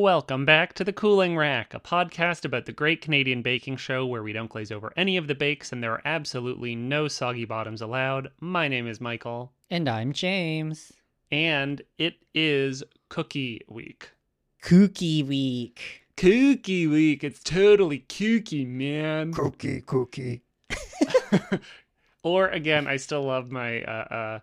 Welcome back to The Cooling Rack, a podcast about the great Canadian baking show where we don't glaze over any of the bakes and there are absolutely no soggy bottoms allowed. My name is Michael, And I'm James. and it is Cookie Week. Cookie Week. Cookie Week. It's totally kooky, man. Cookie, cookie. or again, I still love my uh, uh,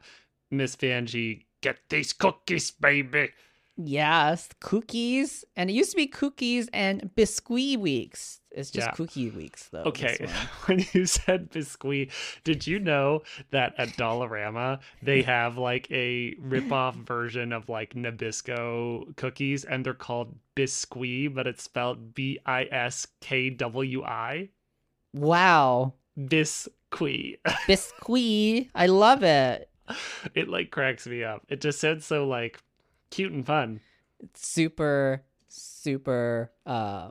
Miss Vanjie. Get these cookies, baby. Yes, cookies. And it used to be cookies and biscuit weeks. It's just Yeah. cookie weeks, though. Okay, when you said biscuit, did you know that at Dollarama they have like a rip-off version of like Nabisco cookies and they're called biscuit, but it's spelled B I S K W I? Wow. Biscuit. Biscuit. I love it. it like cracks me up. It just sounds so like cute and fun. It's super, super uh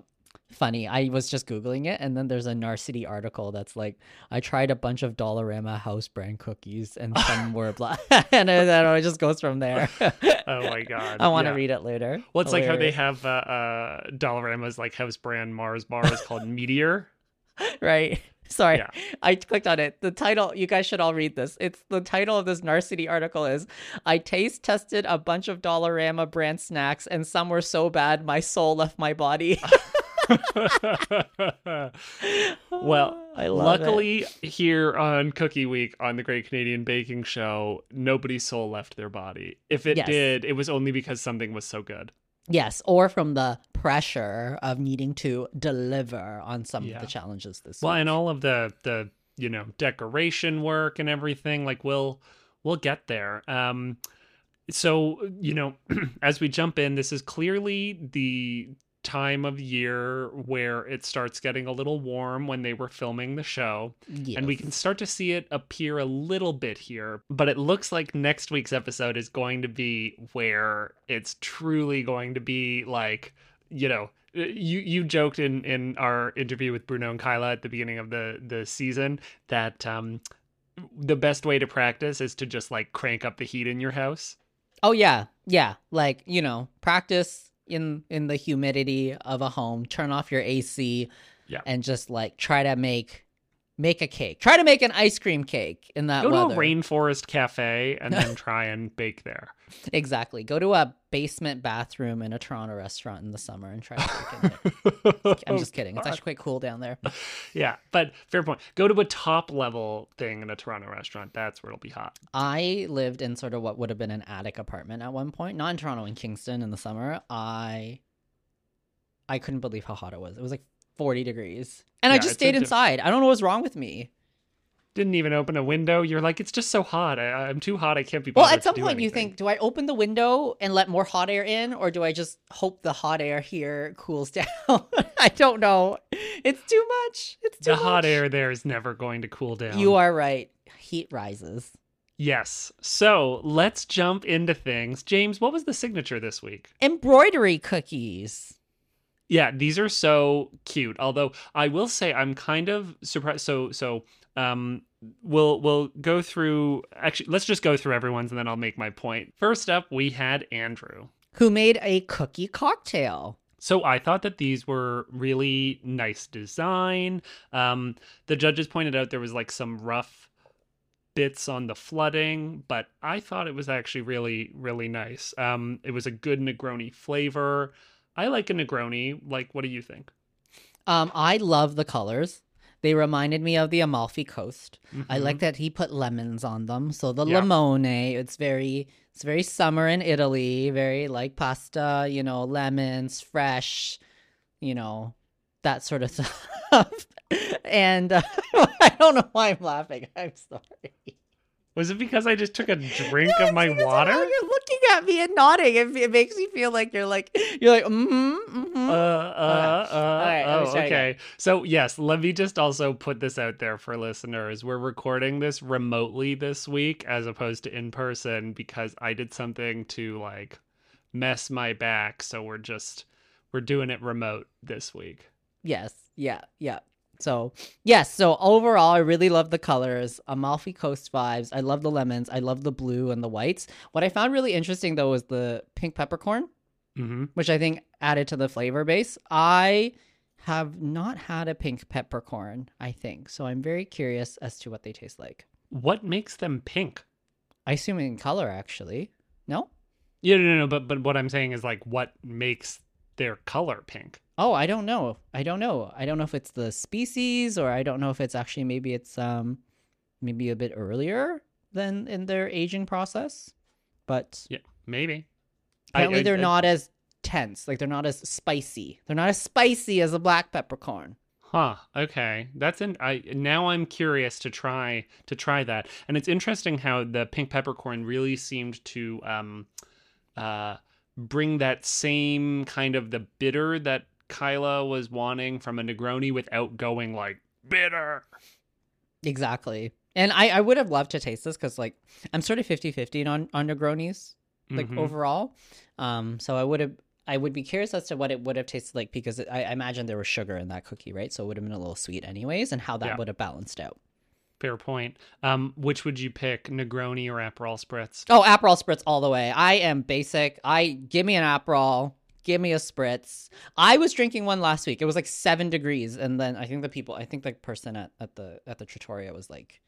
funny. I was just Googling it and then there's a Narcity article that's like, I tried a bunch of Dollarama house brand cookies and some were black. and I, I don't know, it just goes from there. Oh my god. I want to Yeah. read it later. Well, it's like how they have uh, uh Dollarama's like house brand Mars bars called Meteor. right sorry Yeah. i clicked on it the title you guys should all read this it's the title of this narcity article is i taste tested a bunch of dollarama brand snacks and some were so bad my soul left my body well, I love it. luckily here on Cookie Week on the Great Canadian Baking Show, nobody's soul left their body. If it Yes. did, it was only because something was so good. Yes or from the pressure of needing to deliver on some Yeah. of the challenges this Well, week and all of the the you know decoration work and everything, like we'll we'll get there. Um, so you know, as we jump in, this is clearly the time of year where it starts getting a little warm when they were filming the show. and we can start to see it appear a little bit here but it looks like next week's episode is going to be where it's truly going to be like you know you you joked in in our interview with Bruno and Kyla at the beginning of the the season that um the best way to practice is to just like crank up the heat in your house Oh yeah, yeah. Like you know, practice in in the humidity of a home. Turn off your AC. Yeah. And just like try to make make a cake. Try to make an ice cream cake in that go weather. to a rainforest cafe and then try and bake there Exactly. Go to a basement bathroom in a Toronto restaurant in the summer and try to cook in it. I'm just kidding. It's actually quite cool down there. yeah but fair point go to a top level thing in a toronto restaurant that's where it'll be hot I lived in sort of what would have been an attic apartment at one point, not in Toronto, in Kingston in the summer. I I couldn't believe how hot it was. It was like 40 degrees. And I just stayed inside. I don't know what's wrong with me. Didn't even open a window. You're like, it's just so hot. I, I'm too hot. I can't be. Well, at some point you think, do I open the window and let more hot air in or do I just hope the hot air here cools down? I don't know. It's too much. It's too the hot air there is never going to cool down. You are right. Heat rises. Yes. So let's jump into things. James, what was the signature this week? Embroidery cookies. Yeah, these are so cute. Although I will say I'm kind of surprised. So so um we'll we'll go through actually let's just go through everyone's and then I'll make my point. First up, we had Andrew. Who made a cookie cocktail? So I thought that these were really nice design. Um, the judges pointed out there was like some rough bits on the flooding, but I thought it was actually really, really nice. Um, it was a good Negroni flavor. I like a Negroni. Like, what do you think? Um, I love the colors. They reminded me of the Amalfi Coast. I Mhm. like that he put lemons on them. So the Yeah. limone, it's very it's very summer in Italy, very like pasta, you know, lemons, fresh, you know, that sort of stuff. and uh, I don't know why I'm laughing. I'm sorry. Was it because I just took a drink No, of my water? You're looking at me and nodding. It, it makes me feel like you're like you're like mm-hmm, mm-hmm. Uh, uh, uh, right, let me oh, try again. okay. So, yes, let me just also put this out there for listeners. We're recording this remotely this week as opposed to in person because I did something to like mess my back. So, we're just, we're doing it remote this week. Yes. Yeah. Yeah. So yes. So overall, I really love the colors. Amalfi Coast vibes. I love the lemons. I love the blue and the whites. What I found really interesting though was the pink peppercorn. Mm-hmm. which I think added to the flavor base. I have not had a pink peppercorn, I think. So I'm very curious as to what they taste like. What makes them pink? I assume in color, actually. No? Yeah, no, no, no. But but what I'm saying is like, what makes their color pink? Oh, I don't know. I don't know. I don't know if it's the species or I don't know if it's actually maybe it's um maybe a bit earlier than in their aging process. But Yeah, maybe. I- apparently I- they're I- not as tense. Like they're not as spicy. They're not as spicy as a black peppercorn. Huh. Okay. That's in. I now I'm curious to try to try that, and it's interesting how the pink peppercorn really seemed to um, uh, bring that same kind of the bitter that Kyla was wanting from a Negroni without going like bitter. Exactly. And I, I would have loved to taste this because like I'm sort of 50-50 on on Negronis like Mhm. overall. Um, so I would have I would be curious as to what it would have tasted like because I, I imagine there was sugar in that cookie, right? So it would have been a little sweet anyways, and how that Yeah. would have balanced out. Fair point. Um, which would you pick, Negroni or Aperol Spritz? Oh, Aperol spritz all the way. I am basic. I give me an Aperol, give me a spritz. I was drinking one last week. It was like seven degrees, and then I think the people, I think the person at, at the at the trattoria was like,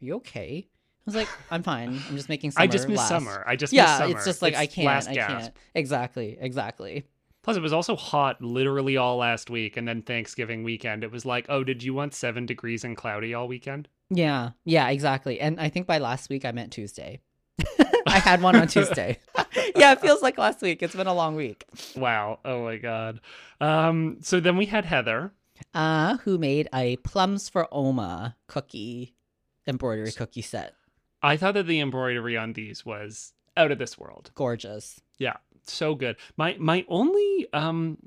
"Are you okay?" I was like, "I'm fine. I'm just making summer." I just miss last." summer. I just miss Yeah, summer. it's just like I can't. I gasp. can't. Exactly. Exactly. Plus, it was also hot literally all last week, and then Thanksgiving weekend. It was like, oh, did you want seven degrees and cloudy all weekend? Yeah. Yeah. Exactly. And I think by last week I meant Tuesday. I had one on Tuesday. yeah, it feels like last week. It's been a long week. Wow. Oh my god. Um. So then we had Heather. uh, who made a plums for Oma cookie embroidery cookie set. I thought that the embroidery on these was out of this world. Gorgeous. Yeah, so good. My my only um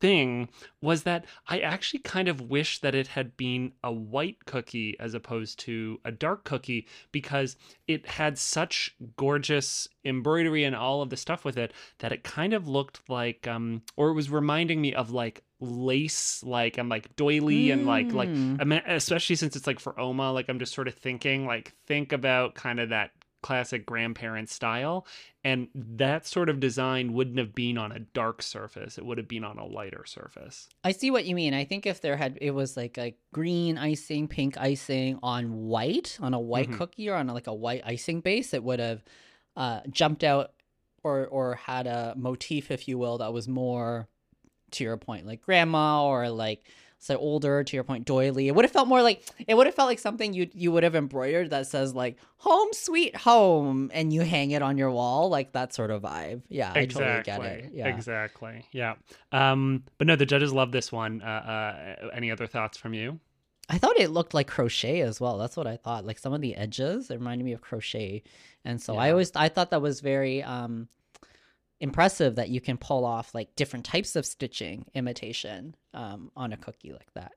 thing was that I actually kind of wish that it had been a white cookie as opposed to a dark cookie because it had such gorgeous embroidery and all of the stuff with it that it kind of looked like um or it was reminding me of like lace like and like doily and like like Mm. I mean, especially since it's like for Oma, like I'm just sort of thinking, like, think about kind of that classic grandparent style. And that sort of design wouldn't have been on a dark surface, it would have been on a lighter surface. I see what you mean. I think if there had it was like a green icing, pink icing on white on a white Mhm. cookie or on like a white icing base, it would have uh, jumped out or or had a motif, if you will, that was more to your point, like grandma or like so older to your point doily it would have felt more like it would have felt like something you you would have embroidered that says like home sweet home and you hang it on your wall like that sort of vibe yeah i totally get it yeah Exactly. Yeah. Um, but no, the judges love this one. Uh, uh, any other thoughts from you? I thought it looked like crochet as well. That's what I thought. Like some of the edges, it reminded me of crochet. And so I always I thought that was very um impressive that you can pull off like different types of stitching imitation um on a cookie like that.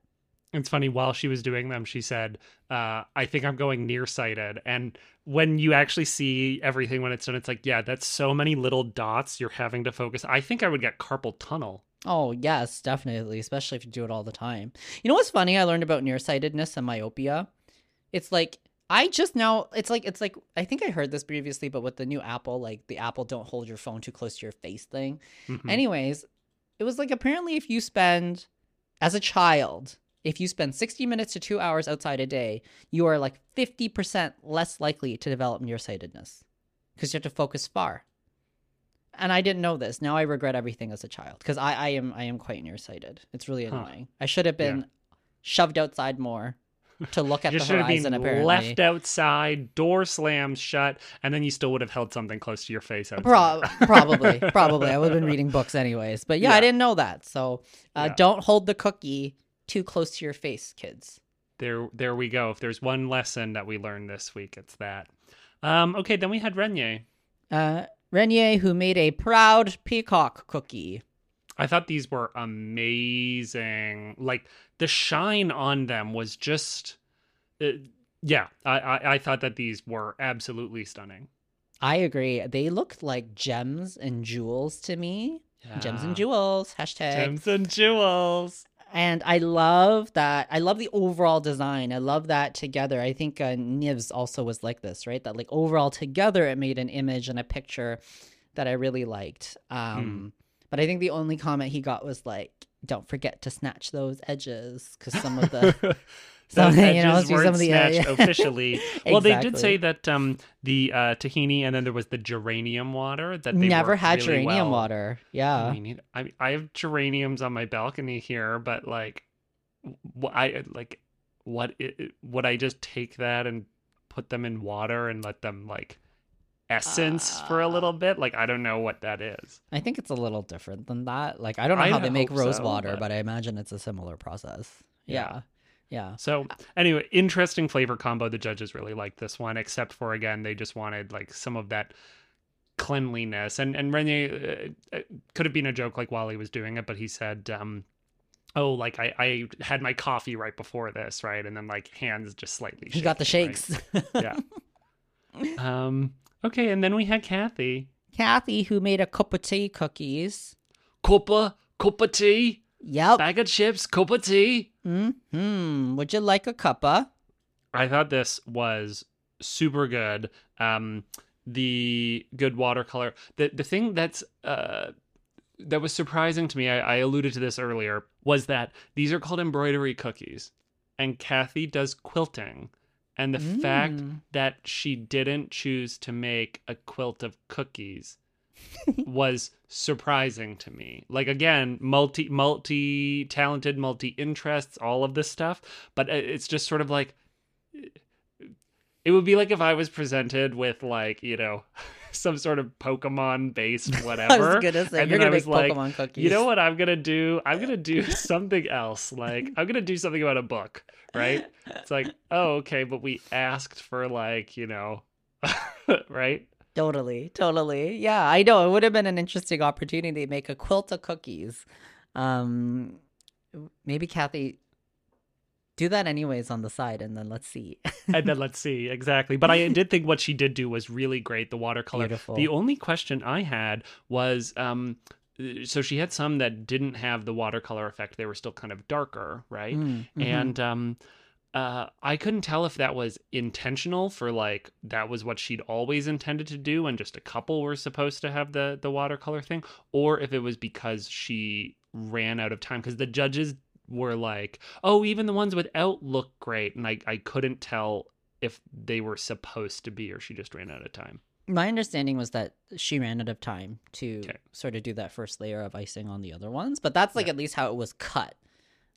It's funny, while she was doing them, she said, uh, I think I'm going nearsighted. And when you actually see everything when it's done, it's like, yeah, that's so many little dots you're having to focus. I think I would get carpal tunnel. Oh, yes, definitely, especially if you do it all the time. You know what's funny? I learned about nearsightedness and myopia. It's like I just now it's like it's like I think I heard this previously, but with the new Apple, like the Apple don't hold your phone too close to your face thing. Mhm. Anyways, it was like apparently if you spend as a child, if you spend 60 minutes to 2 hours outside a day, you are like 50% less likely to develop nearsightedness because you have to focus far. And I didn't know this. Now I regret everything as a child because I, I am I am quite nearsighted. It's really Huh. annoying. I should have been shoved outside more to look at you the horizon. been Apparently, left outside, door slams shut, and then you still would have held something close to your face. Pro- probably, probably. I would have been reading books anyways. But yeah, Yeah. I didn't know that. So uh, Yeah. don't hold the cookie too close to your face, kids. there there we go if there's one lesson that we learned this week it's that um okay then we had renier Uh, Renier, who made a proud peacock cookie. I thought these were amazing like the shine on them was just uh, yeah I, I i thought that these were absolutely stunning I agree. They looked like gems and jewels to me. Gems and jewels. Hashtag. gems and jewels And I love that. I love the overall design. I love that together. I think uh, Nivs also was like this, right? That like overall together, it made an image and a picture that I really liked. Um, But I think the only comment he got was like, "Don't forget to snatch those edges," because some of the some, you know, edges weren't some of the snatched officially. Well, they did say that um, the uh, tahini and then there was the geranium water that they never had really geranium well. water. Yeah. I mean, I, I have geraniums on my balcony here, but like, I like, what i- would I just take that and put them in water and let them like essence for a Uh, little bit? Like, I don't know what that is. I think it's a little different than that. Like I don't know I how they make rose so, water, but- but... I imagine it's a similar process. Yeah. Yeah. Yeah. So anyway, interesting flavor combo. The judges really liked this one, except for again, they just wanted like some of that cleanliness. And and Renee uh, uh, could have been a joke like while he was doing it, but he said, um, "Oh, like I I had my coffee right before this, right?" And then like hands just slightly. He got the shaking, right? shakes. Yeah. Um. Okay, and then we had Kathy. Kathy, who made a cup of tea cookies. Cuppa, cup of tea, Yep. bag of chips, cup of tea. Hmm. Would you like a cuppa? I thought this was super good. Um, the good watercolor. The the thing that's uh that was surprising to me, I, I alluded to this earlier, was that these are called embroidery cookies, and Kathy does quilting, and the fact Mm. that she didn't choose to make a quilt of cookies was surprising to me. Like again, multi multi talented, multi interests, all of this stuff, but it's just sort of like it would be like if I was presented with like, you know, some sort of Pokemon based whatever. I was gonna say and you're gonna I make was like, Pokemon cookies. you know what I'm gonna do? I'm gonna do something else. Like I'm gonna do something about a book, right? It's like, oh, okay, but we asked for like, you know, right? Totally, totally. Yeah, I know. It would have been an interesting opportunity to make a quilt of cookies. Um, maybe Kathy do that anyways on the side, and then let's see. and then let's see exactly. But I did think what she did do was really great. The watercolor. Beautiful. The only question I had was, um, so she had some that didn't have the watercolor effect. They were still kind of darker, right? Mm, mhm. and um uh i couldn't tell if that was intentional for like that was what she'd always intended to do and just a couple were supposed to have the the watercolor thing or if it was because she ran out of time because the judges were like oh even the ones without look great and i i couldn't tell if they were supposed to be or she just ran out of time My understanding was that she ran out of time to Okay. sort of do that first layer of icing on the other ones, but that's like Yeah. at least how it was cut.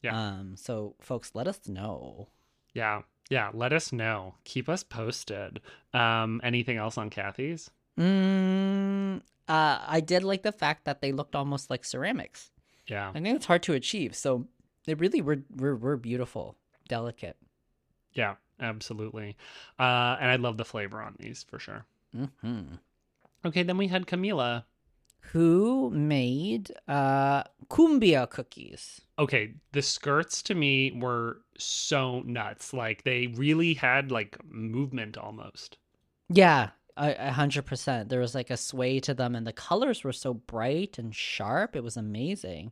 Yeah. Um. So, folks, let us know. yeah yeah let us know keep us posted um anything else on kathy's Mm, uh, I did like the fact that they looked almost like ceramics. yeah I think it's hard to achieve. So they really were were, were beautiful, delicate. Yeah, absolutely. Uh, and I love the flavor on these for sure. hmm Okay, then we had Camila. Who made uh cumbia cookies? Okay, the skirts to me were so nuts. Like they really had like movement almost. Yeah, a hundred percent. There was like a sway to them, and the colors were so bright and sharp. It was amazing.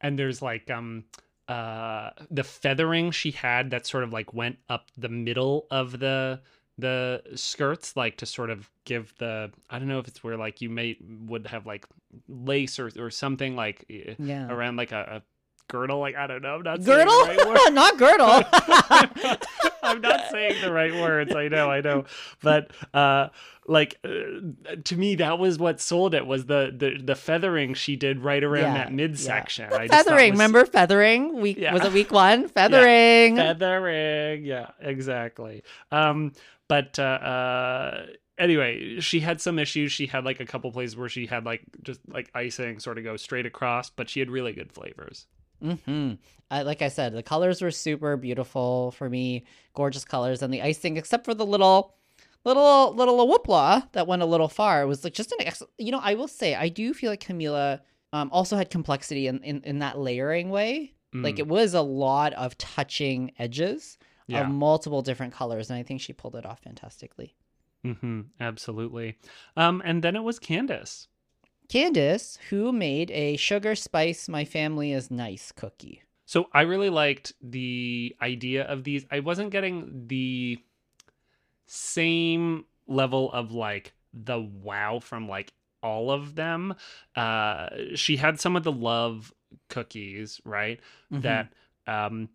And there's like um uh the feathering she had that sort of like went up the middle of the the skirts like to sort of give the I don't know if it's where like you may would have like lace or or something like eh, Yeah, around like a, a girdle like I don't know I'm not girdle, right not girdle. I'm not saying the right words. I know, I know, but uh, like uh, to me, that was what sold it was the the the feathering she did right around Yeah, that midsection. yeah. I just feathering. was- Remember feathering? Week Yeah. was it week one? Feathering. feathering? Yeah, exactly. Um, but uh, uh, anyway, she had some issues. She had like a couple places where she had like just like icing sort of go straight across, but she had really good flavors. Hmm I, like I said, the colors were super beautiful for me, gorgeous colors, and the icing, except for the little, little, little whoopla that went a little far, It was like just an. Ex- you know, I will say, I do feel like Camila um, also had complexity in, in in that layering way. Like Mm, it was a lot of touching edges yeah. of multiple different colors, and I think she pulled it off fantastically. hmm absolutely. Um, and then it was Candace. Candace, who made a sugar spice my family is nice cookie. So I really liked the idea of these. I wasn't getting the same level of like the wow from like all of them. Uh, she had some of the love cookies, right? Mhm. That um,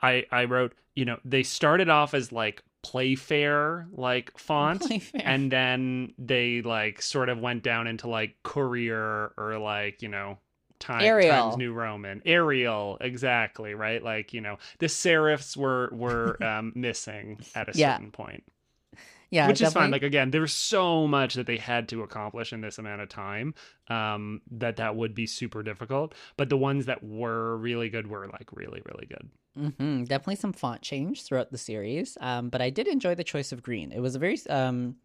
I I wrote. You know, they started off as like Playfair like font, Playfair. and then they like sort of went down into like Courier or like you know. Time. Times New Roman, Arial, exactly right. Like you know, the serifs were were um, missing at a Yeah. certain point yeah, which is fine like again there's so much that they had to accomplish in this amount of time um that that would be super difficult but the ones that were really good were like really really good hmm Definitely some font change throughout the series. Um, but I did enjoy the choice of green. It was a very um,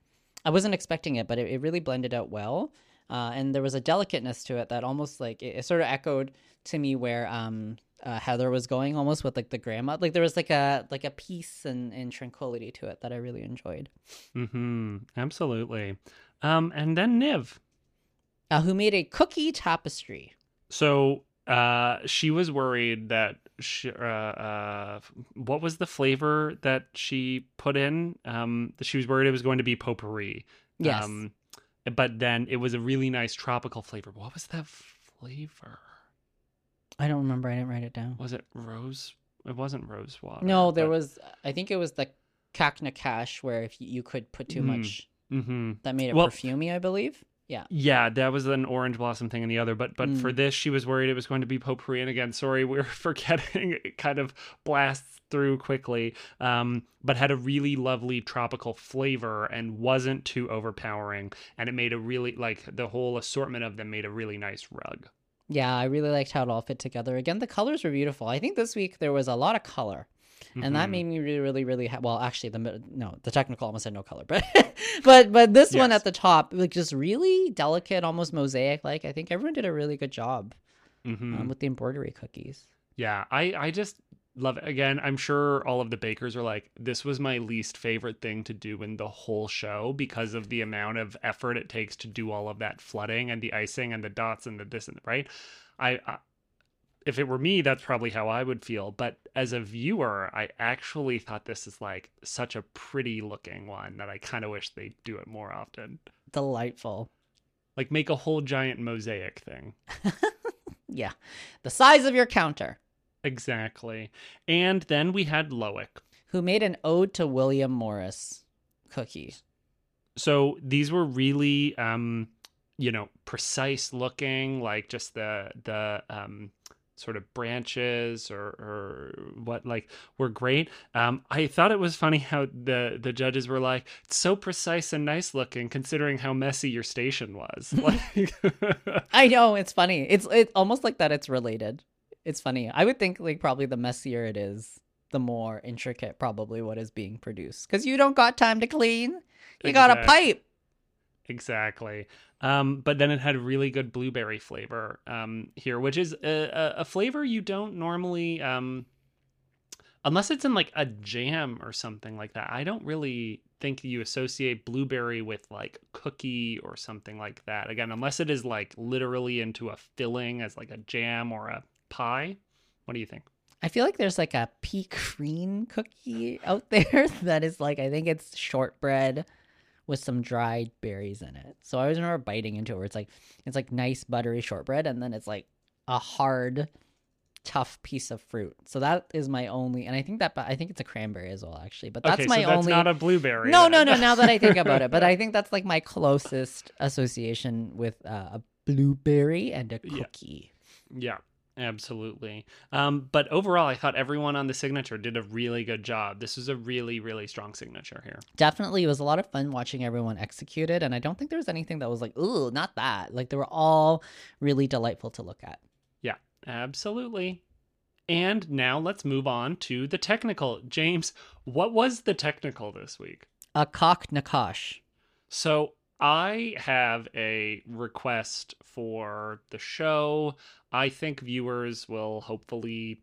I wasn't expecting it, but it, it really blended out well. Uh, and there was a delicateness to it that almost like it, it sort of echoed to me where um uh, Heather was going almost with like the grandma. Like there was like a like a peace and, and tranquility to it that I really enjoyed. mm-hmm absolutely um and then niv Uh, who made a cookie tapestry? so uh she was worried that she, uh, uh what was the flavor that she put in um she was worried it was going to be potpourri Yes. Um, but then it was a really nice tropical flavor. What was that flavor? I don't remember. I didn't write it down. Was it rose? It wasn't rose water. No, there was. I think it was the Kaak Nakache where if you, you could put too Mm. much, hmm that made it Well- perfumey, I believe. Yeah. Yeah, that was an orange blossom thing in the other. But but for Mm. this, she was worried it was going to be potpourri. And again, sorry, we're forgetting. It kind of blasts through quickly. Um, but had a really lovely tropical flavor and wasn't too overpowering. And it made a really like the whole assortment of them made a really nice rug. Yeah, I really liked how it all fit together. Again, the colors were beautiful. I think this week there was a lot of color, and that Mhm. made me really, really, really. Ha- well, actually, the no, the technical almost had no color, but but but this one at the top, like just really delicate, almost mosaic. Like I think everyone did a really good job Mhm. um, with the embroidery cookies. Yeah, I I just love it. Again, I'm sure all of the bakers are like, this was my least favorite thing to do in the whole show because of the amount of effort it takes to do all of that flooding and the icing and the dots and the this and right. I, I if it were me, that's probably how I would feel. But as a viewer, I actually thought this is like such a pretty looking one that I kind of wish they do it more often. Delightful. Like make a whole giant mosaic thing. Yeah, the size of your counter. Exactly. And then we had Loic. Who made an ode to William Morris cookie? so these were really um you know precise looking like just the the um sort of branches or or what like were great um i thought it was funny how the the judges were like it's so precise and nice looking considering how messy your station was like I know it's funny. It's it's almost like that. It's related. It's funny. I would think like probably the messier it is, the more intricate probably what is being produced. Because you don't got time to clean. You got a pipe. Exactly. Um, but then it had really good blueberry flavor um, here, which is a, a, flavor you don't normally, um, unless it's in like a jam or something like that. I don't really think you associate blueberry with like cookie or something like that. Again, unless it is like literally into a filling as like a jam or a pie. What do you think? I feel like there's like a pea cream cookie out there that is like I think it's shortbread with some dried berries in it. So I always remember biting into it where it's like it's like nice buttery shortbread and then it's like a hard tough piece of fruit. So that is my only and I think that I think it's a cranberry as well actually. But that's okay, my so that's only not a blueberry. No, no, then. no, now that I think about it, but I think that's like my closest association with uh, a blueberry and a Yeah. cookie. Yeah, absolutely. Um, but overall, I thought everyone on the signature did a really good job. This was a really, really strong signature here. definitely it was a lot of fun watching everyone execute it and i don't think there was anything that was like ooh not that like they were all really delightful to look at Yeah, absolutely. And now let's move on to the technical. James, what was the technical this week? a Kaak Nakache So I have a request for the show. I think viewers will hopefully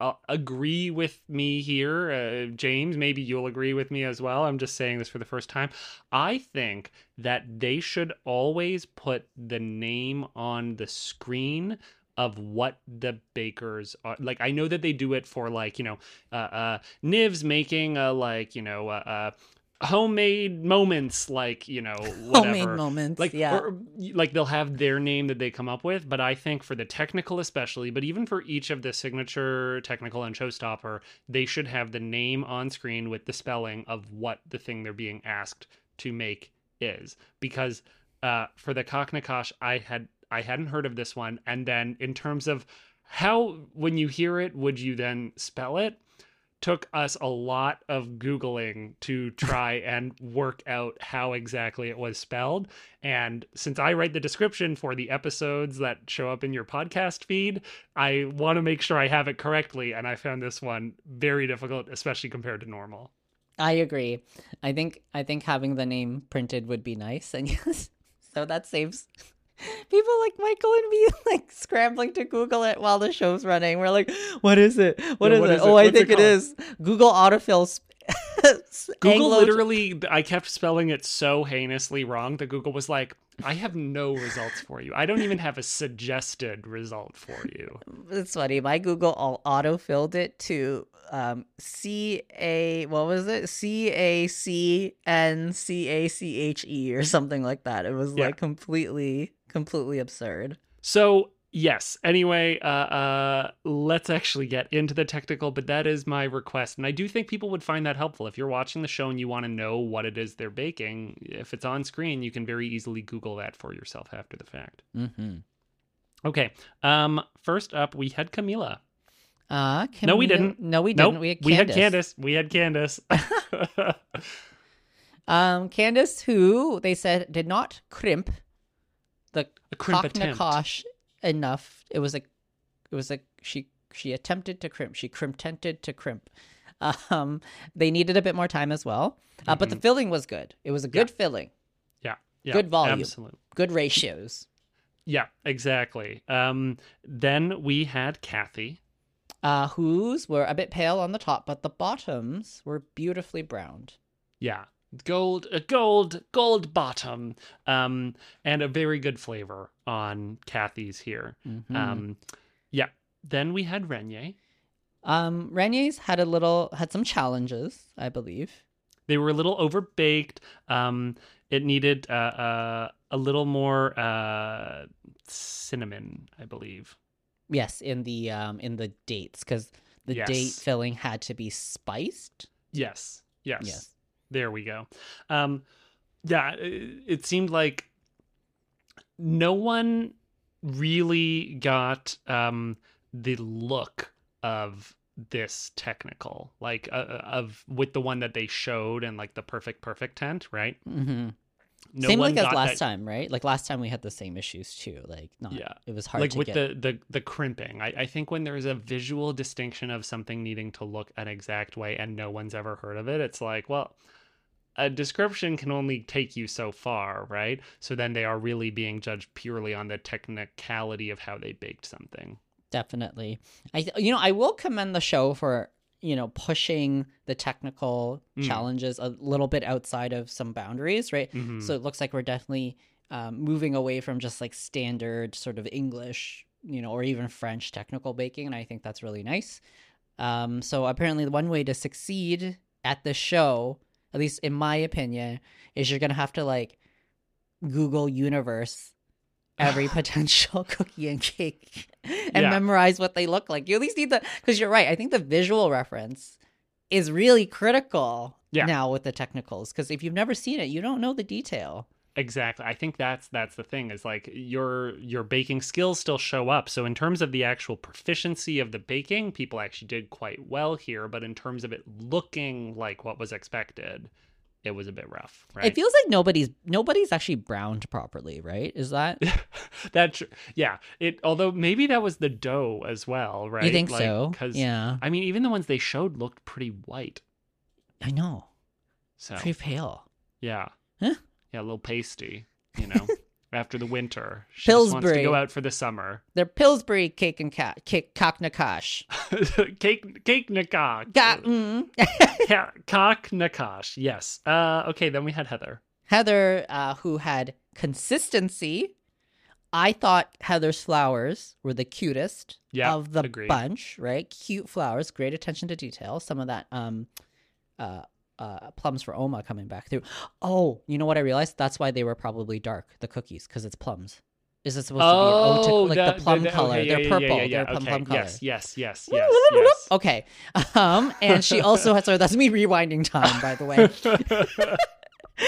uh, agree with me here. Uh, James, maybe you'll agree with me as well. I'm just saying this for the first time. I think that they should always put the name on the screen of what the bakers are like i know that they do it for like you know uh uh niv's making a like you know uh, uh homemade moments like you know whatever Homemade moments. like yeah. or, like they'll have their name that they come up with but i think for the technical especially but even for each of the signature technical and showstopper they should have the name on screen with the spelling of what the thing they're being asked to make is because uh for the Kaak Nakache i had i hadn't heard of this one and then in terms of how when you hear it would you then spell it took us a lot of googling to try and work out how exactly it was spelled. And since i write the description for the episodes that show up in your podcast feed i want to make sure i have it correctly. And i found this one very difficult especially compared to normal. I agree. I think I think having the name printed would be nice, and yes, so that saves people like Michael and me like scrambling to Google it while the show's running. We're like, "What is it? What Yeah, is what it? is it? Oh, I What's it think it called?" is Google autofill." Google Anglo- literally i kept spelling it so heinously wrong that google was like i have no results for you i don't even have a suggested result for you It's funny. My Google all auto filled it to um, C A what was it? C A C N C A C H E or something like that. It was Yeah. like completely completely absurd. So yes. Anyway, uh, uh, let's actually get into the technical. But that is my request, and I do think people would find that helpful. If you're watching the show and you want to know what it is they're baking, if it's on screen, you can very easily Google that for yourself after the fact. Mm-hmm. Okay. Um. First up, we had Camila. Uh, No, we Camila- didn't. No, we didn't. We had Candace. We had Candace. We had Candace. Um, Candace, who they said did not crimp the A crimp attempt. Enough. It was a, it was a she she attempted to crimp. She crimptented to crimp. Um, they needed a bit more time as well. Uh, but the filling was good. It was a good filling, Yeah. Yeah. Good volume. Absolutely. good ratios. Yeah. Exactly. Um. Then we had Kathy. Uh, whose were a bit pale on the top, but the bottoms were beautifully browned. Yeah. Gold, a gold, gold bottom, um, and a very good flavor on Kathy's here. Mhm. Um, yeah. Then we had Renier. Um, Renier's had a little had some challenges, I believe. They were a little overbaked. Um, it needed uh, uh, a little more uh, cinnamon, I believe. Yes, in the um in the dates because the date filling had to be spiced. Yes. Yes. Yes. There we go. Um, yeah, it, it seemed like no one really got um, the look of this technical, like uh, uh, of with the one that they showed and like the perfect perfect tent, right? Mm-hmm. No same like as last that- time, right? Like last time we had the same issues too. Like not, Yeah. it was hard like to with get. the, the the crimping I, I think when there's a visual distinction of something needing to look an exact way and no one's ever heard of it it's like well a description can only take you so far right so then they are really being judged purely on the technicality of how they baked something Definitely, I you know I will commend the show for you know pushing the technical Mm. challenges a little bit outside of some boundaries, right? Mhm. So it looks like we're definitely um, moving away from just like standard sort of English, you know, or even French technical baking, and I think that's really nice. Um, so apparently, the one way to succeed at the show, at least in my opinion, is you're gonna have to like Google Universe every potential cookie and cake and Yeah. memorize what they look like. You at least need the because you're right. I think the visual reference is really critical Yeah. now with the technicals because if you've never seen it, you don't know the detail. Exactly. I think that's that's the thing is like your your baking skills still show up. So in terms of the actual proficiency of the baking, people actually did quite well here, but in terms of it looking like what was expected, it was a bit rough, right? It feels like nobody's nobody's actually browned properly, right? Is that that tr- yeah, it although maybe that was the dough as well, right? you think Like, so? Cuz Yeah, I mean even the ones they showed looked pretty white. I know. So Pretty pale. yeah. Huh? Yeah, a little pasty, you know. after the winter. She just wants to go out for the summer. They're Pillsbury cake and cat cake cocknakash. cake cake nakash. Got mm. Ca- Cock nakash. Yes. Uh okay, then we had Heather. Heather, uh, who had consistency. I thought Heather's flowers were the cutest Yeah, of the agreed. bunch, right? Cute flowers, great attention to detail. Some of that um uh uh, plums for Oma coming back through. Oh, you know what I realized? That's why they were probably dark, the cookies, because it's plums. Is it supposed oh, to be oh, like the, the plum the, color? Okay, yeah, They're purple. Yeah, yeah, They're plum, okay. plum color. Yes, yes, yes, yes, yes. Okay. Um, and she also had. Sorry, that's me rewinding time, by the way.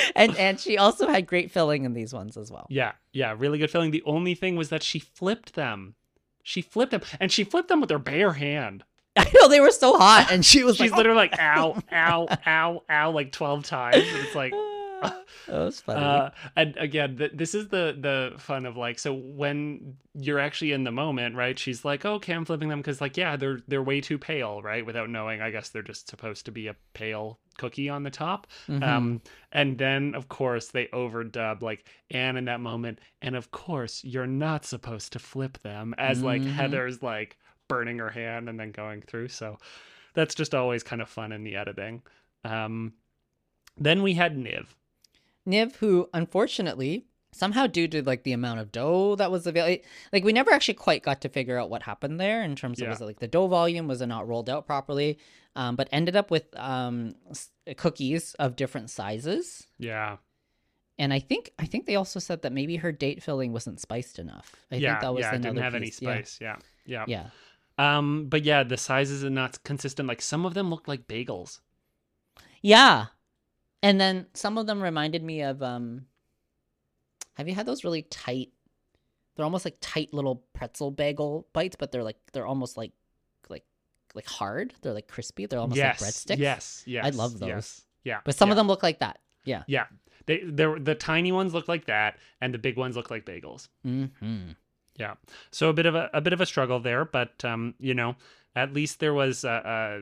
and and she also had great filling in these ones as well. Yeah, yeah, really good filling. The only thing was that she flipped them. She flipped them, and she flipped them with her bare hand. I know they were so hot, and she was She's like, literally like, ow, ow, ow, ow, like twelve times. And it's like, that was funny. Uh, and again, th- this is the the fun of like, so when you're actually in the moment, right? She's like, okay, I'm flipping them because like, yeah, they're they're way too pale, right? Without knowing, I guess they're just supposed to be a pale cookie on the top. Mhm. Um, and then of course they overdub like Anne in that moment, and of course you're not supposed to flip them as like Mhm. Heather's like burning her hand and then going through. So that's just always kind of fun in the editing. Um, then we had Niv. Niv, who unfortunately somehow due to like the amount of dough that was available, like we never actually quite got to figure out what happened there in terms of Yeah. was it like the dough volume was it not rolled out properly, um, but ended up with um cookies of different sizes. Yeah. And I think I think they also said that maybe her date filling wasn't spiced enough. I yeah, think that was yeah, it another didn't have any piece. Yeah. Yeah. yeah, Yeah. Um, but yeah, the sizes are not consistent. Like some of them look like bagels. Yeah. And then some of them reminded me of um have you had those really tight they're almost like tight little pretzel bagel bites, but they're like they're almost like like like hard. They're like crispy. They're almost yes, like breadsticks. yes, yes. I love those. Yes. Yeah, But some yeah. of them look like that. Yeah. yeah, they they're the tiny ones look like that, and the big ones look like bagels. Mm-hmm. Yeah, so a bit of a a bit of a struggle there, but um, you know, at least there was uh, uh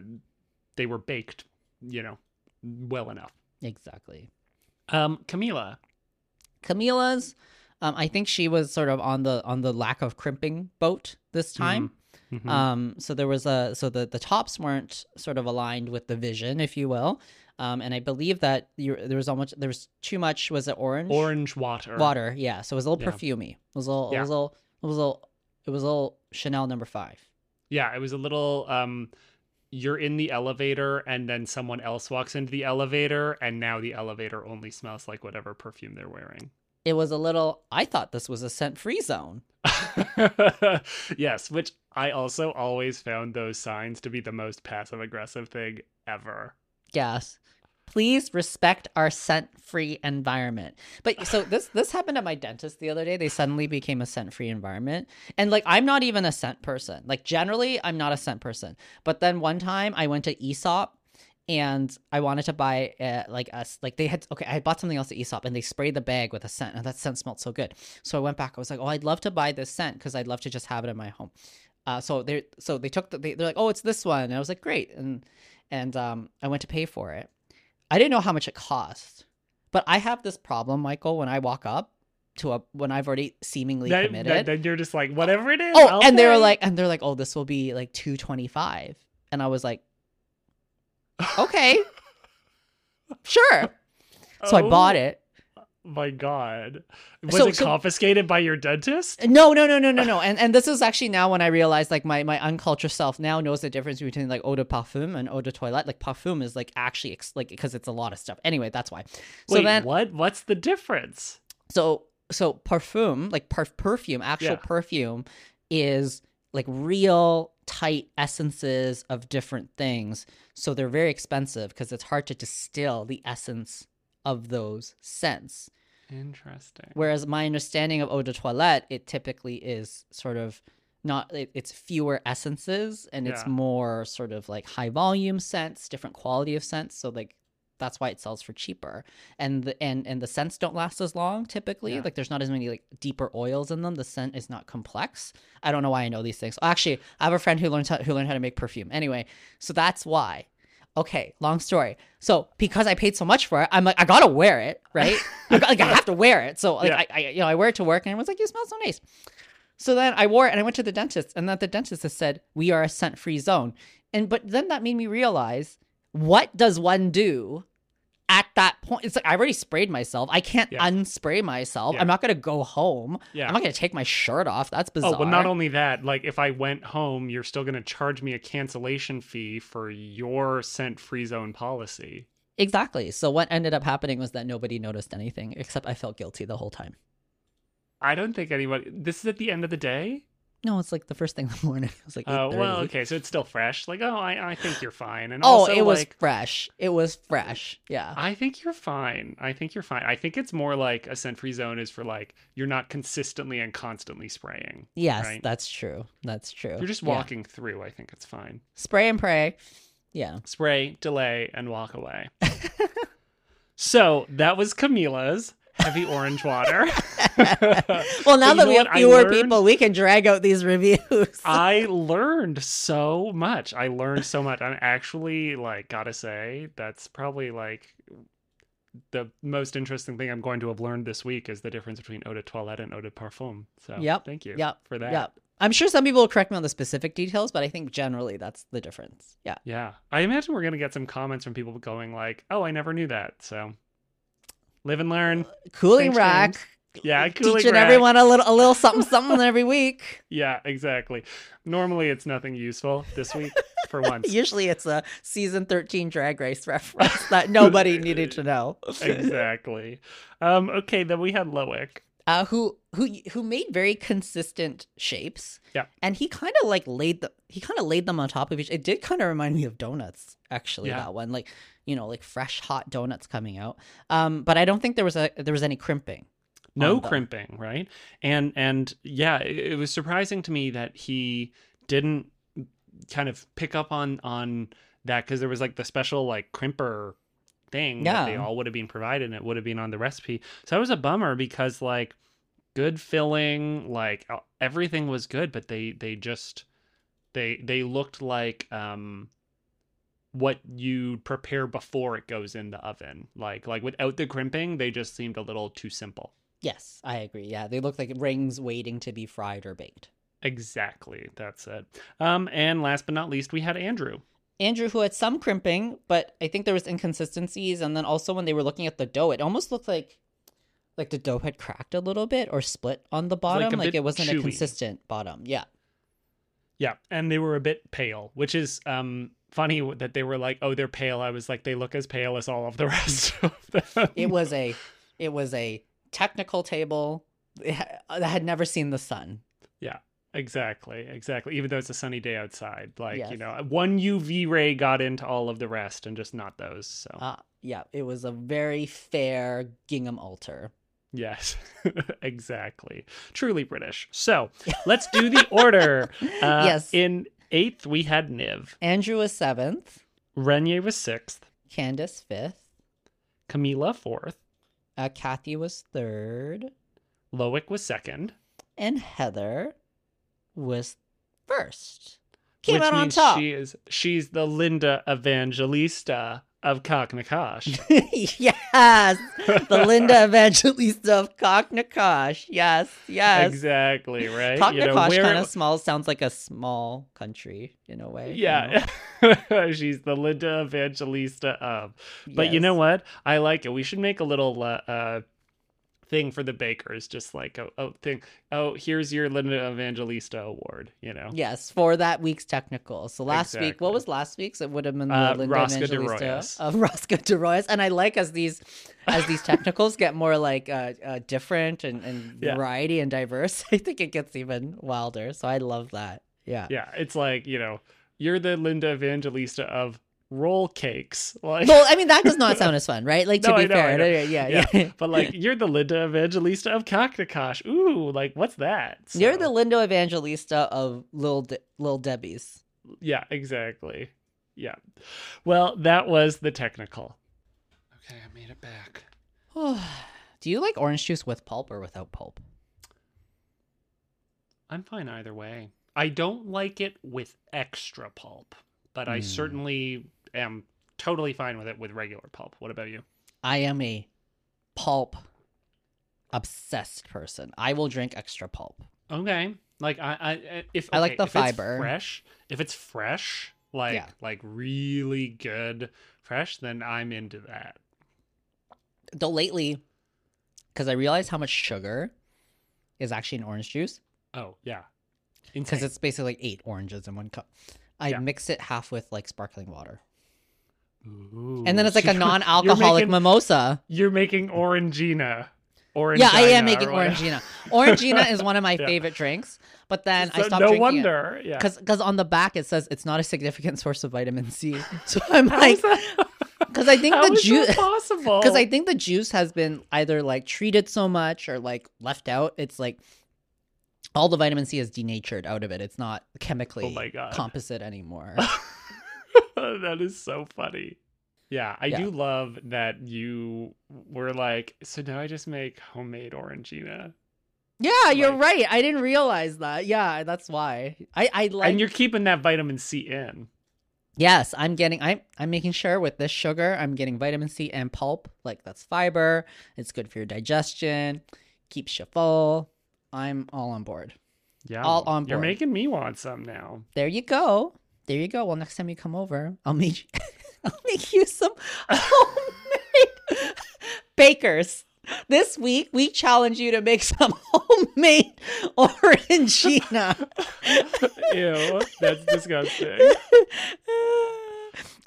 they were baked, you know, well enough. Exactly. Um, Camila, Camila's um I think she was sort of on the on the lack of crimping boat this time. Mhm. Um, so there was a so the the tops weren't sort of aligned with the vision, if you will. Um, and I believe that you, there was almost there was too much. Was it orange? orange water, water. Yeah. So it was a little Yeah. perfumey. It was a little. It was a little. It was a little. It was a little Chanel number five. Yeah, it was a little um you're in the elevator and then someone else walks into the elevator and now the elevator only smells like whatever perfume they're wearing. It was a little. I thought this was a scent free zone. yes, which I also always found those signs to be the most passive aggressive thing ever. Yes. Please respect our scent-free environment. But so this this happened at my dentist the other day. They suddenly became a scent-free environment. And like I'm not even a scent person. Like generally I'm not a scent person. But then one time I went to Aesop and I wanted to buy uh, like us like they had okay I bought something else at Aesop and they sprayed the bag with a scent and that scent smelled so good. So I went back. I was like, "Oh, I'd love to buy this scent cuz I'd love to just have it in my home." Uh, so they so they took the they, they're like, "Oh, it's this one." And I was like, "Great." And and um I went to pay for it. I didn't know how much it cost. But I have this problem, Michael, when I walk up to a when I've already seemingly Then, committed. then, then you're just like whatever it is. oh, I'll and they were pay." like and they're like, "Oh, this will be like 225." And I was like, "Okay." sure. So I bought Oh it. My god. Was So- it so- confiscated by your dentist? No, no, no, no, no, no. And and this is actually now when I realize like my my uncultured self now knows the difference between like eau de parfum and eau de toilette. Like parfum is like actually ex- like because it's a lot of stuff. Anyway, that's why. So Wait, then what? What's the difference? so so parfum like perf- perfume actual Yeah. perfume is like real tight essences of different things so they're very expensive because it's hard to distill the essence of those scents. Interesting. whereas my understanding of eau de toilette it typically is sort of not it, it's fewer essences and it's more sort of like high volume scents different quality of scents. So like that's why it sells for cheaper. And the and and the scents don't last as long typically. Yeah. like there's not as many like deeper oils in them. The scent is not complex. I don't know why i know these things. Actually i have a friend who learned how, who learned how to make perfume. Anyway so that's why okay long story. So because i paid so much for it i'm like i gotta wear it right? I, got- like i have to wear it. So like Yeah. I, I you know i wear it to work and everyone's like you smell so nice. So then i wore it and i went to the dentist and then the dentist has said we are a scent free zone. And but then that made me realize what does one do that point it's like i already sprayed myself i can't Yeah. unspray myself Yeah. i'm not gonna go home Yeah. i'm not gonna take my shirt off that's bizarre Oh, well, not only that, like if I went home, you're still going to charge me a cancellation fee for your scent free zone policy. Exactly. So what ended up happening was that nobody noticed anything, except I felt guilty the whole time. I don't think anybody. This is at the end of the day. No, it's like the first thing in the morning. It was like Oh 8:30. well, okay, so it's still fresh. Like, oh, I, I think you're fine. And Oh, also, it was like, fresh. It was fresh. Yeah. I think you're fine. I think you're fine. I think it's more like a scent free zone is for like you're not consistently and constantly spraying. Yes, right. that's true. That's true. You're just Yeah. walking through. I think it's fine. Spray and pray. Yeah. Spray, delay, and walk away. so that was Camila's heavy orange water. Well, now that we have fewer learned- people, we can drag out these reviews. I learned so much. I learned so much. I'm actually like gotta say that's probably like the most interesting thing I'm going to have learned this week is the difference between eau de toilette and eau de parfum. So Yep, thank you yep, for that. yeah. I'm sure some people will correct me on the specific details, but I think generally that's the difference. Yeah. Yeah. I imagine we're gonna get some comments from people going like, "Oh, I never knew that." So live and learn. Cooling rack. James. Yeah, cooling teaching rack. everyone a little a little something something every week. Yeah, exactly. Normally it's nothing useful this week for once. Usually it's a season 13 drag race reference that nobody needed to know. exactly. Um, okay, then we had Loic. Uh, who who who made very consistent shapes. Yeah. and he kind of like laid the he kind of laid them on top of each. It did kind of remind me of donuts, actually. Yeah. That one, like you know, like fresh hot donuts coming out. Um, but I don't think there was a there was any crimping. no crimping right and and yeah it, it was surprising to me that he didn't kind of pick up on on that because there was like the special like crimper thing that they all would have been provided and it would have been on the recipe so that was a bummer because like good filling like uh, everything was good but they they just they they looked like um what you prepare before it goes in the oven like like without the crimping they just seemed a little too simple Yes, I agree. Yeah, they look like rings waiting to be fried or baked. Exactly. That's it. Um, and last but not least, we had Andrew. Andrew, who had some crimping, but I think there was inconsistencies, and then also when they were looking at the dough, it almost looked like like the dough had cracked a little bit or split on the bottom. a Like, it wasn't a consistent bottom. Yeah. Yeah, and they were a bit pale, which is um funny that they were like, "Oh, they're pale." I was like, "They look as pale as all of the rest of them." It was a it was a technical table that had never seen the sun. Exactly, exactly. Even though it's a sunny day outside, like you know, one UV ray got into all of the rest, and just not those. So Uh, yeah, it was a very fair gingham altar. yes, exactly. Truly British. So let's do the order. Uh, Yes. In eighth, we had Niv. Andrew was seventh, Renier was sixth. Candace fifth, Camila fourth. uh, Kathy was third, Loic was second. and Heather was first. Came which out on means top. She is she's the Linda Evangelista of Kaak Nakache. yes, the Linda Evangelista of Kaak Nakache. Yes, yes. exactly, right? Kaak Nakache where- kind of small sounds like a small country in a way. you Yeah. know? she's the Linda Evangelista of. But you know what? I like it. We should make a little uh, uh thing for the bakers just like a, a thing. Oh, here's your Linda Evangelista award, you know. Yes, for that week's technical. So last week, what was last week's? It would have been the Uh, Linda Rosca Evangelista of Rosca de Reyes. And I like as these as these technicals get more like uh, uh different and, and Yeah. variety and diverse. I think it gets even wilder. So I love that. Yeah. Yeah, it's like, you know, you're the Linda Evangelista of roll cakes. Like Well, I mean that does not sound as fun, right? Like to No, be I know, I fair, know. yeah, yeah, yeah. but like you're the Linda Evangelista of Kaak Nakache. Ooh, like what's that? You're the Linda Evangelista of Lil De- Lil Debbie's. Yeah, exactly. Yeah. Well, that was the technical. Okay, I made it back. Do you like orange juice with pulp or without pulp? I'm fine either way. I don't like it with extra pulp, but I Hmm. certainly am totally fine with it with regular pulp. What about you? I am a pulp obsessed person. I will drink extra pulp. Okay. Like I, I if I like the if it's fiber. fresh, if it's fresh, like Yeah. like really good fresh, then I'm into that. Though lately, because I realized how much sugar is actually in orange juice, Oh yeah. because it's basically eight oranges in one cup. I Yeah. mix it half with like sparkling water. Ooh. and then it's like a non-alcoholic You're making, mimosa. you're making Orangina. Orangina. Yeah, I am making. Orangina. Orangina is one of my Yeah. favorite drinks, but then I stopped no drinking wonder. Yeah. Because because on the back it says it's not a significant source of vitamin C. So I'm like, because I think how the juice, possible. because I think the juice has been either like treated so much or like left out. It's like all the vitamin C is denatured out of it. It's not chemically Oh my God. composite anymore. that is so funny. Yeah, I Yeah. do love that you were like, so now I just make homemade Orangina. yeah, you're right. I didn't realize that. Yeah, that's why. I I like. and you're keeping that vitamin C in. Yes, I'm getting I'm I'm making sure with this sugar I'm getting vitamin C and pulp. Like that's fiber. It's good for your digestion. Keeps you full. I'm all on board. Yeah. All on You're making me want some now. There you go. There you go. Well, next time you come over, I'll make I'll make you some homemade bakers. This week we challenge you to make some homemade orangina. Ew, that's disgusting.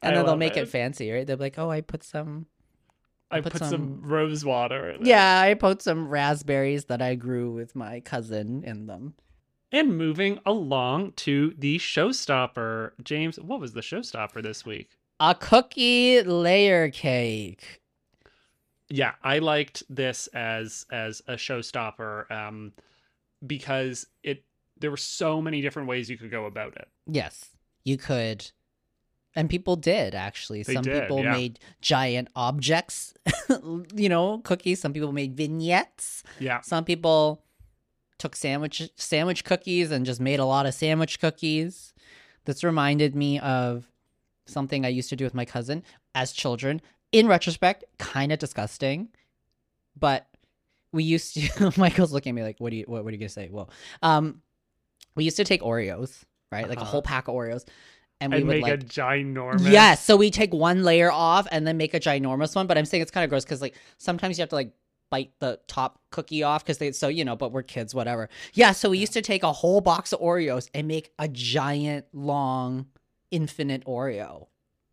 and then they'll make it. it. fancy, right? They'll be like, "Oh, I put some I put put, some, some- rose water in it. Yeah, I put some raspberries that I grew with my cousin in them. And moving along to the showstopper. James, what was the showstopper this week? A cookie layer cake. yeah i liked this as as a showstopper um because it there were so many different ways you could go about it Yes, you could. And people did actually. They Some did, people yeah. made giant objects, you know, cookies. Some people made vignettes. yeah Some people took sandwich sandwich cookies and just made a lot of sandwich cookies. This reminded me of something I used to do with my cousin as children. In retrospect, kind of disgusting, but we used to. Michael's looking at me like, "What do you? What, what are you gonna say?" Well, um, we used to take Oreos, right, like a Uh-huh. whole pack of Oreos, and we and would make like a ginormous Yes, so we take one layer off and then make a ginormous one. But I'm saying it's kind of gross because like sometimes you have to like bite the top cookie off because they so you know. But we're kids, whatever. Yeah, so we used to take a whole box of Oreos and make a giant, long, infinite Oreo.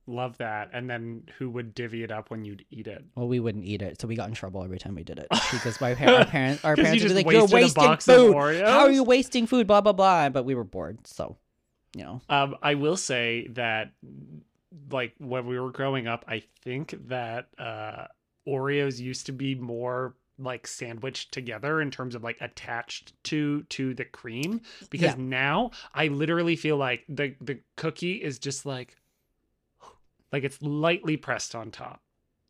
love that and then who would divvy it up when you'd eat it Well, we wouldn't eat it, so we got in trouble every time we did it because my par- our parents, our parents would be like, "You're wasting food. How are you wasting food?" Blah blah blah. But we were bored, so you know. um i will say that like when we were growing up i think that uh oreos used to be more like sandwiched together in terms of like attached to to the cream because Yeah. now i literally feel like the the cookie is just like like it's lightly pressed on top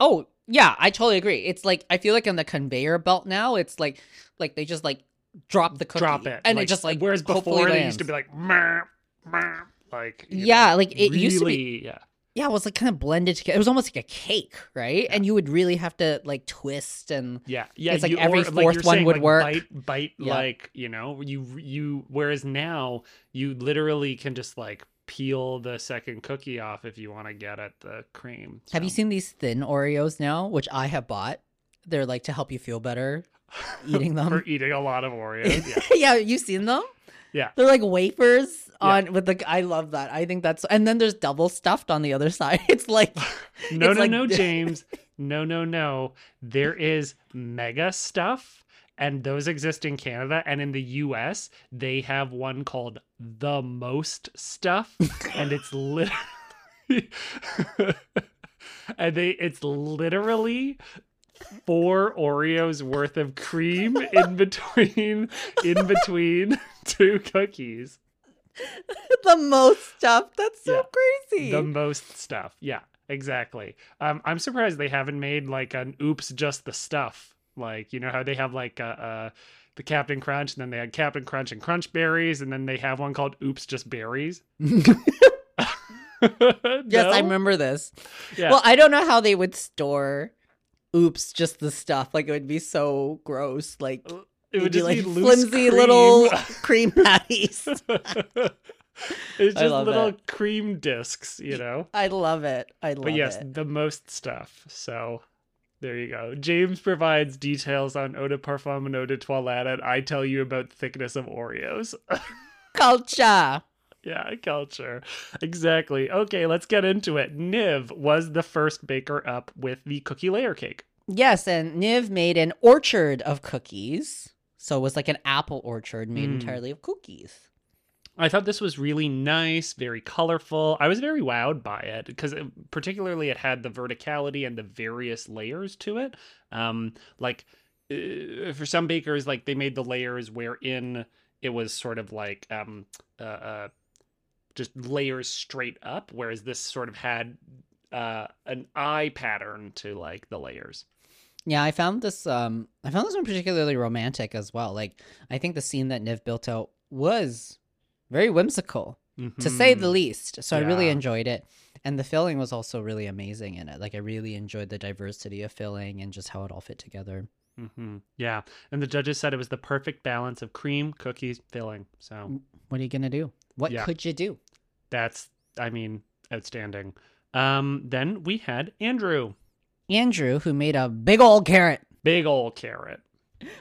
Oh yeah, I totally agree. It's like I feel like on the conveyor belt now, it's like like they just like drop the cookie, drop it and like, it just like whereas before they used to be like meh, meh, like Yeah, know, like, it used to be- yeah yeah, it was like kind of blended together. It was almost like a cake, right? And you would really have to like twist and Yeah, yeah. It's like you- every or, fourth you're one saying, would like, work. Bite, bite, Yeah. like you know, you you. Whereas now you literally can just like peel the second cookie off if you want to get at the cream. have you seen these thin Oreos now, which I have bought? They're like to help you feel better eating them. for eating a lot of Oreos? Yeah, yeah, you seen them? Yeah. They're like wafers Yeah. on with the I love that. I think that's and then there's double stuffed on the other side. It's like no, It's no, like- no, James. No, no, no. There is mega stuff, and those exist in Canada and in the US. They have one called the most stuff, and it's literally, and they it's literally four Oreos worth of cream in between in between two cookies. the most stuff. That's so Yeah. crazy. The most stuff. Yeah, exactly. Um, I'm surprised they haven't made like an oops, just the stuff. Like, you know how they have like uh, uh the Captain Crunch, and then they had Captain Crunch and Crunch Berries, and then they have one called Oops, Just Berries. yes, I remember this. Yeah. Well, I don't know how they would store oops, just the stuff. Like it would be so gross. Like it would be just like be flimsy cream. little cream patties. it's just little it. cream discs, you know. I love it. I love it. but yes, it. the most stuff. So there you go. James provides details on eau de parfum and eau de toilette, and I tell you about thickness of Oreos. Culture. yeah, culture. Exactly. Okay, let's get into it. Niv was the first baker up with the cookie layer cake. Yes, and Niv made an orchard of cookies. So it was like an apple orchard made Mm. entirely of cookies. I thought this was really nice, very colorful. I was very wowed by it because, particularly, it had the verticality and the various layers to it. Um, like uh, for some bakers, like they made the layers wherein it was sort of like um, uh, uh, just layers straight up, whereas this sort of had uh, an eye pattern to like the layers. Yeah, I found this um I found this one particularly romantic as well. Like I think the scene that Niv built out was very whimsical, to say the Mhm. least. So I really enjoyed it. And the filling was also really amazing in it. Like I really enjoyed the diversity of filling and just how it all fit together. Mhm. Yeah, and the judges said it was the perfect balance of cream, cookies, filling. So What are you gonna do? What Yeah. could you do? that's, I mean, outstanding. Um, then we had Andrew, Andrew, who made a big old carrot, big old carrot.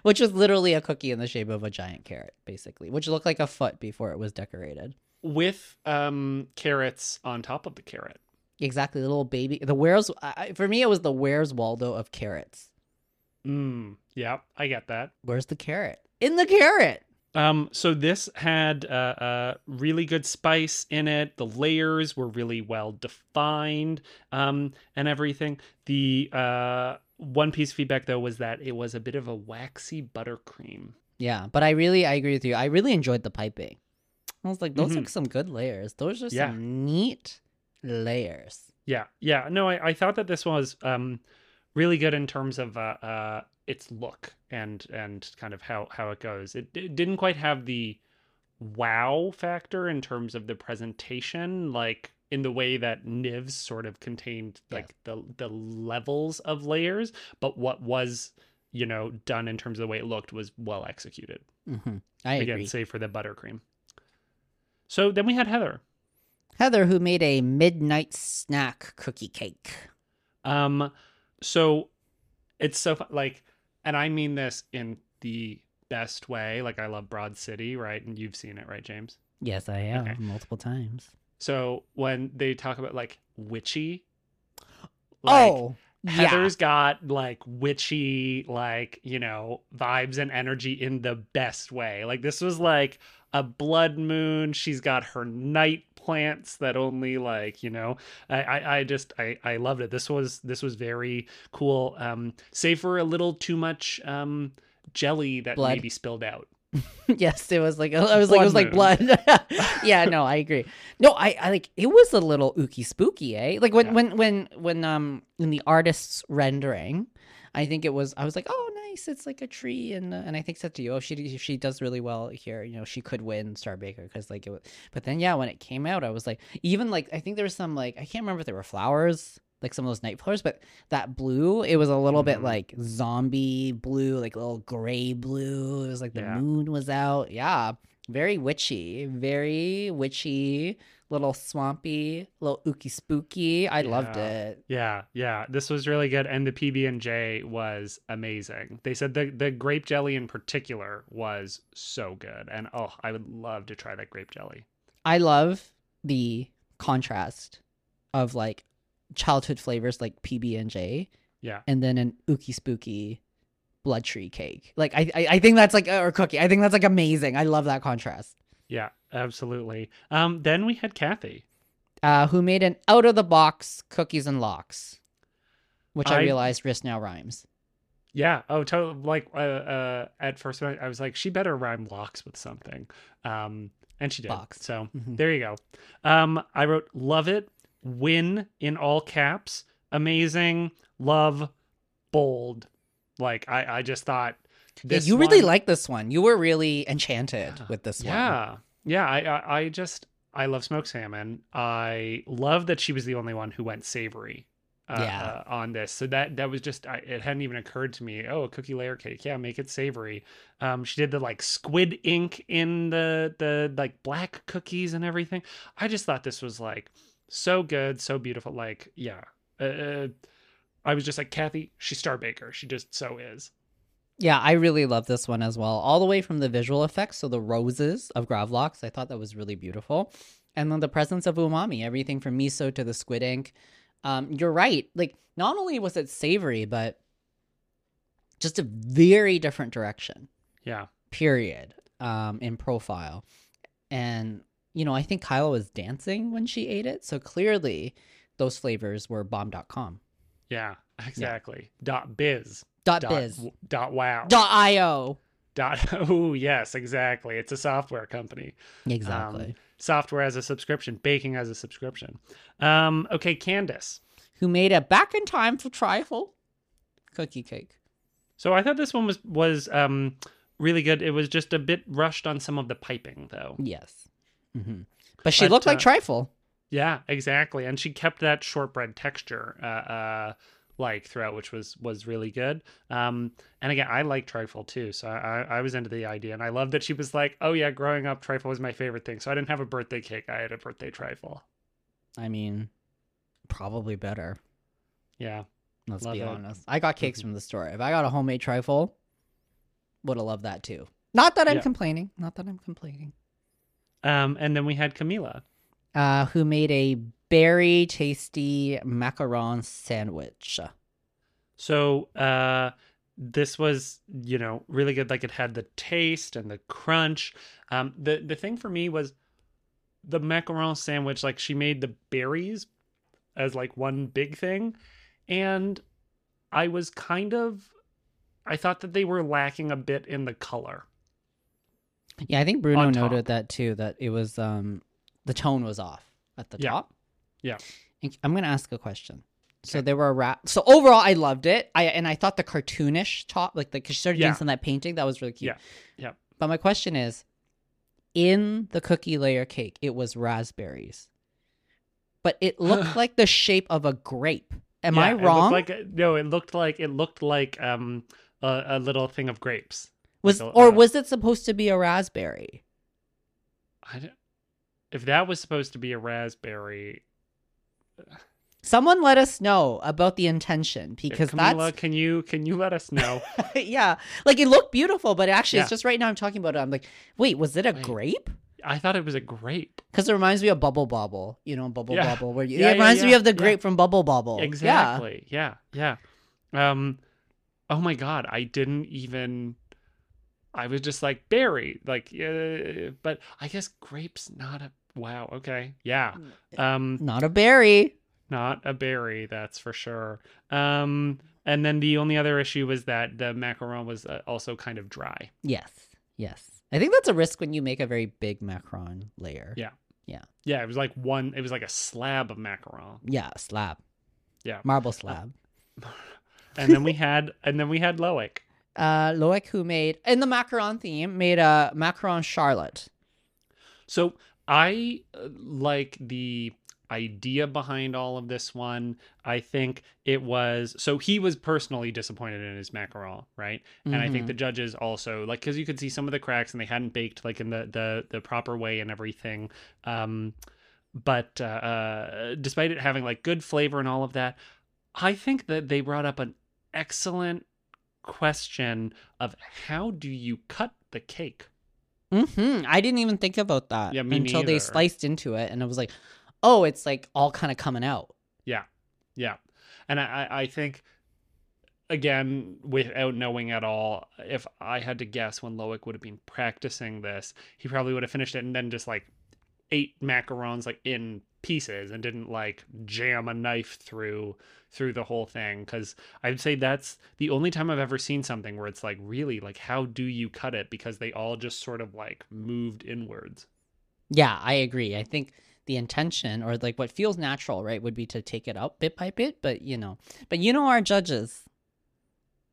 which was literally a cookie in the shape of a giant carrot, basically, which looked like a foot before it was decorated. with um carrots on top of the carrot. Exactly, the little baby. The where's I, for me, it was the where's Waldo of carrots. Mm, yeah, I get that. Where's the carrot? In the carrot. Um, so this had uh, uh really good spice in it. The layers were really well defined, um, and everything. The uh one piece of feedback though was that it was a bit of a waxy buttercream. Yeah, but I really, I agree with you. I really enjoyed the piping. I was like, those Mhm. are some good layers. Those are Yeah. some neat layers. Yeah, yeah. No, I, I thought that this was um really good in terms of uh, uh its look and and kind of how how it goes. It, it didn't quite have the wow factor in terms of the presentation, like in the way that Niv's sort of contained like the the levels of layers, but what was you know done in terms of the way it looked was well executed. hmm I Again, agree. save for the buttercream. So then we had Heather. Heather, who made a midnight snack cookie cake. Um, so it's so like, and I mean this in the best way. Like, I love Broad City, right? And you've seen it, right, James? Yes, I have Okay. multiple times. So when they talk about like witchy, oh, like, oh, Heather's got like witchy, like, you know, vibes and energy in the best way. Like, this was like a blood moon. She's got her night plants that only like, you know, I, I, I just, I, I loved it. This was, this was very cool. Um, save for a little too much, um, jelly that Blood. maybe spilled out. yes, it was like I was like it was like Blood blood. yeah, no, I agree. No, I, I like it was a little ooky spooky, eh? Like when Yeah. when when when um in the artist's rendering, I think it was I was like, oh nice, it's like a tree, and uh, and I think said to you, oh she she does really well here, you know, she could win Star Baker because like it was, but then yeah, when it came out, I was like, even like I think there was some like I can't remember if there were flowers. Like some of those night flowers, but that blue, it was a little bit Mhm. like zombie blue, like a little gray blue. It was like the Yeah. moon was out. Yeah, very witchy, very witchy, little swampy, little ooky spooky. I loved it. Yeah, yeah, this was really good, and the PB and J was amazing. They said the the grape jelly in particular was so good, and oh, I would love to try that grape jelly. I love the contrast of like childhood flavors like PB and J, Yeah, and then an ooky spooky blood tree cake. Like I, I, I think that's like or cookie. I think that's like amazing. I love that contrast. Yeah, absolutely. Um, then we had Kathy. Uh, who made an out of the box cookies and lox, which I, I- realized wrist now rhymes. Yeah. Oh, to- like uh, uh, at first I was like, she better rhyme locks with something. Um, and she did. Box. So Mhm. there you go. Um, I wrote love it, win in all caps, amazing, love, bold. Like I, I just thought Yeah, this you really one- like this one. You were really enchanted Yeah. with this one. Yeah. Yeah. I, I, I just, I love smoked salmon. I love that she was the only one who went savory. Uh, Yeah. uh, on this, so that that was just I, it hadn't even occurred to me. Oh, a cookie layer cake, yeah, make it savory. Um, she did the like squid ink in the the like black cookies and everything. I just thought this was like so good, so beautiful. Like, yeah, uh, uh, I was just like Kathy, she's Star Baker. She just so is. Yeah, I really love this one as well. All the way from the visual effects, so the roses of gravlax, I thought that was really beautiful. And then the presence of umami, everything from miso to the squid ink. Um, you're right. Like, not only was it savory, but just a very different direction, Yeah. period, um, in profile. And, you know, I think Kyla was dancing when she ate it. So clearly those flavors were bomb.com. Yeah. Exactly. Dot biz. Dot Dot, biz. w- dot wow. Dot io. Dot. Oh yes, exactly. It's a software company. Exactly. Um, software as a subscription, baking as a subscription. Um, okay, Candace. Who made a back in time for trifle cookie cake. So I thought this one was was um really good. It was just a bit rushed on some of the piping though. Yes. Mm-hmm. But she But, looked like uh, trifle. Yeah, exactly. And she kept that shortbread texture uh, uh like throughout, which was was really good. Um and again, I like trifle too, so I I was into the idea, and I love that she was like, "Oh yeah, growing up, trifle was my favorite thing." So I didn't have a birthday cake; I had a birthday trifle. I mean, probably better. Yeah, Let's Love be it. honest. I got cakes Mhm. from the store. If I got a homemade trifle, would have loved that too. Not that I'm Yeah. complaining. Not that I'm complaining. um, and then we had Camila. Uh, who made a berry tasty macaron sandwich? So uh this was, you know, really good. Like it had the taste and the crunch. Um the the thing for me was the macaron sandwich, like she made the berries as like one big thing. And I was kind of I thought that they were lacking a bit in the color. Yeah, I think Bruno noted that too. That it was um the tone was off at the Yeah. top. Yeah. I'm gonna ask a question. So Okay. there were rap. So overall, I loved it. I and I thought the cartoonish top, like the she started Yeah. doing some of that painting, that was really cute. Yeah. Yeah. But my question is, in the cookie layer cake, it was raspberries, but it looked like the shape of a grape. Am Yeah, I it wrong? like no, it looked like it looked like um a, a little thing of grapes. was like a- or uh, was it supposed to be a raspberry? I don't, if that was supposed to be a raspberry, Someone let us know about the intention because Camila, that's can you can you let us know? yeah, like it looked beautiful, but actually, Yeah. it's just right now I'm talking about it. I'm like, wait, was it a Wait. grape? I thought it was a grape. Because it reminds me of Bubble Bobble, you know, Bubble Yeah. Bobble, where you, Yeah, it yeah, reminds me of the yeah. grape from Bubble Bobble. Exactly. Yeah. yeah. Um oh my god, I didn't even I was just like berry, like uh, but I guess grapes not a wow, okay. Yeah. Um Not a berry. not a berry, that's for sure. Um and then the only other issue was that the macaron was uh, also kind of dry. Yes, yes. I think that's a risk when you make a very big macaron layer. Yeah. Yeah, Yeah. it was like one it was like a slab of macaron. Yeah, slab. Yeah. Marble slab. And then we had and then we had Loic. Uh, Loic, who made, in the macaron theme, made a macaron charlotte. So I uh, like the idea behind all of this one. I think it was so he was personally disappointed in his macaron, right? And I think Mhm. the judges also like because you could see some of the cracks and they hadn't baked like in the the the proper way and everything. Um, but uh, uh, despite it having like good flavor and all of that, I think that they brought up an excellent question of how do you cut the cake? Mm-hmm. I didn't even think about that Yeah, until they sliced into it, and it was like, oh, it's like all kind of coming out. Yeah. Yeah, and I, I I think again, without knowing at all, if I had to guess when Loic would have been practicing this, he probably would have finished it and then just like ate macarons like in pieces and didn't like jam a knife through through the whole thing. Because i'd say that's the only time i've ever seen something where it's like really like how do you cut it? Because they all just sort of like moved inwards. Yeah, I agree. I think the intention or like what feels natural, right, would be to take it out bit by bit, but you know, but you know our judges,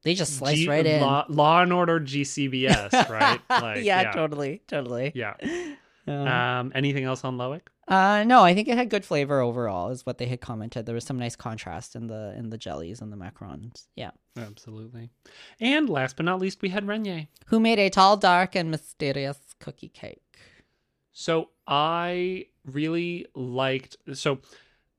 they just slice G- right in. law, law and order gcbs right? Like yeah, totally, totally. yeah Yeah. Um, anything else on Loic? Uh, no, I think it had good flavor overall, is what they had commented. There was some nice contrast in the in the jellies and the macarons. Yeah. Absolutely. And last but not least, we had Renier. Who made a tall, dark, and mysterious cookie cake? So I really liked so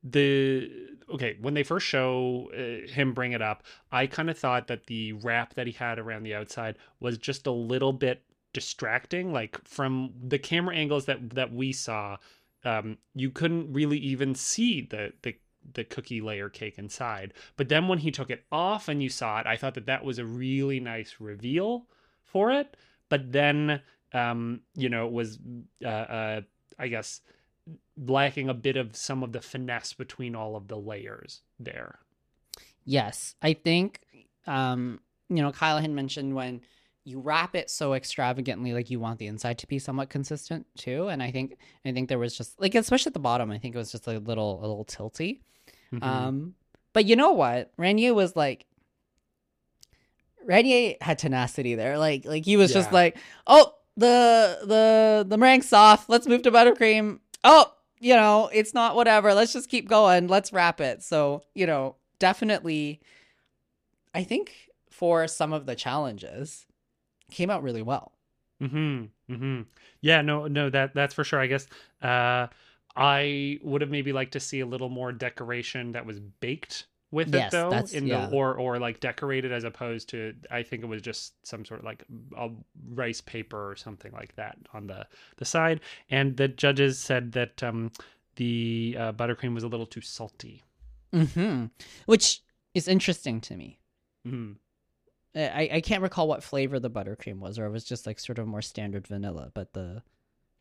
the okay, when they first show uh, him bring it up, I kind of thought that the wrap that he had around the outside was just a little bit distracting. Like from the camera angles that that we saw, um, you couldn't really even see the the the cookie layer cake inside. But then when he took it off and you saw it, I thought that that was a really nice reveal for it. But then, um, you know, it was, uh, uh, I guess, lacking a bit of some of the finesse between all of the layers there. Yes, I think, um, you know, Kyle had mentioned when you wrap it so extravagantly, like you want the inside to be somewhat consistent too. And I think, I think there was just like, especially at the bottom, I think it was just a little, a little tilty. Mhm. Um, but you know what? Renier was like, Renier had tenacity there. Like, like he was just like, oh, the the the meringue's soft. Let's move to buttercream. Oh, you know, it's not whatever. Let's just keep going. Let's wrap it. So you know, definitely, I think for some of the challenges, came out really well. Hmm. Hmm. Yeah. No. No. That that's for sure. I guess. Uh, I would have maybe liked to see a little more decoration that was baked with Yes, it though, that's- in yeah. the or or like decorated as opposed to. I think it was just some sort of like a rice paper or something like that on the the side. And the judges said that um the uh, buttercream was a little too salty. hmm Which is interesting to me. Mm. I, I can't recall what flavor the buttercream was, or it was just like sort of more standard vanilla. But the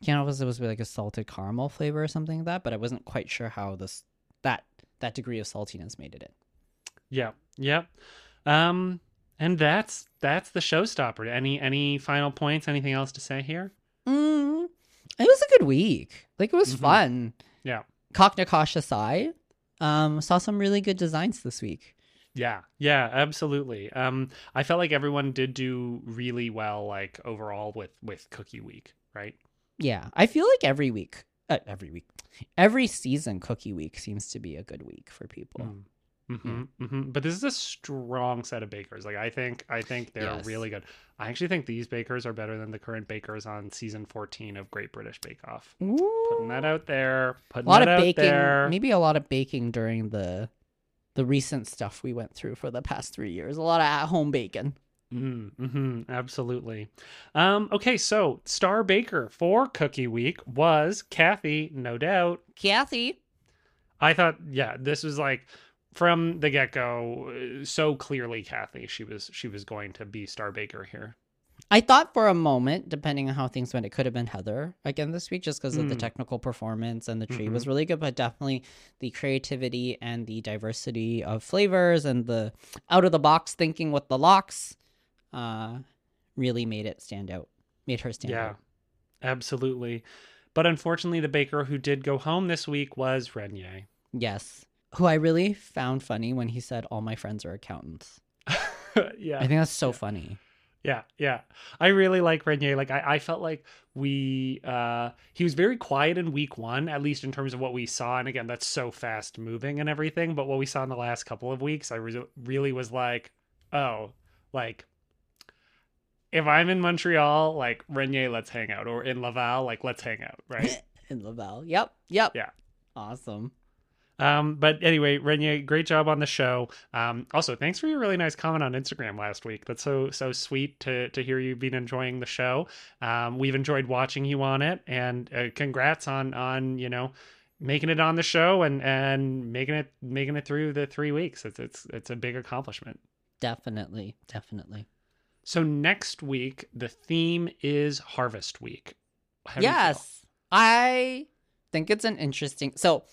can't know if it was like a salted caramel flavor or something like that. But I wasn't quite sure how this that that degree of saltiness made it in. Yeah. yeah, Um. And that's that's the showstopper. Any any final points? Anything else to say here? Mm, it was a good week. Like it was Mhm. fun. Yeah. Kaak Nakache aside, um, saw some really good designs this week. Yeah, yeah, absolutely. Um, I felt like everyone did do really well, like overall with with Cookie Week, right? Yeah, I feel like every week, uh, every week, every season, Cookie Week seems to be a good week for people. Mm. hmm mm-hmm. But this is a strong set of bakers. Like I think, I think they're Yes. really good. I actually think these bakers are better than the current bakers on season fourteen of Great British Bake Off. Putting that out there. Putting a lot that of out baking, there. maybe a lot of baking during the the recent stuff we went through for the past three years. A lot of at home bacon. Mm, hmm absolutely. Um, okay, so star baker for Cookie Week was Kathy, no doubt. Kathy, I thought, yeah, this was like from the get go, so clearly Kathy. She was she was going to be Star Baker here. I thought for a moment, depending on how things went, it could have been Heather again this week, just because of the Mm. technical performance and the tree was really good. But definitely the creativity and the diversity of flavors and the out of the box thinking with the lox, uh, really made it stand out. Made her stand Yeah, out. Yeah, absolutely. But unfortunately, the baker who did go home this week was Renier. Yes, who I really found funny when he said, "All my friends are accountants." yeah, I think that's so funny. Yeah, yeah. I really like Renier. Like I, I felt like we uh he was very quiet in week one, at least in terms of what we saw. And again, that's so fast moving and everything. But what we saw in the last couple of weeks, I re- really was like, oh, like if I'm in Montreal, like Renier, let's hang out. Or in Laval, like let's hang out, right? In Laval. Yep. Yep. Yeah. Awesome. Um, but anyway, Renier, great job on the show. Um, also, thanks for your really nice comment on Instagram last week. That's so so sweet to to hear you've been enjoying the show. Um, we've enjoyed watching you on it, and uh, congrats on on you know making it on the show and and making it making it through the three weeks. It's it's it's a big accomplishment. Definitely. Definitely. So next week, the theme is Harvest Week. How do you feel? yes i think it's an interesting so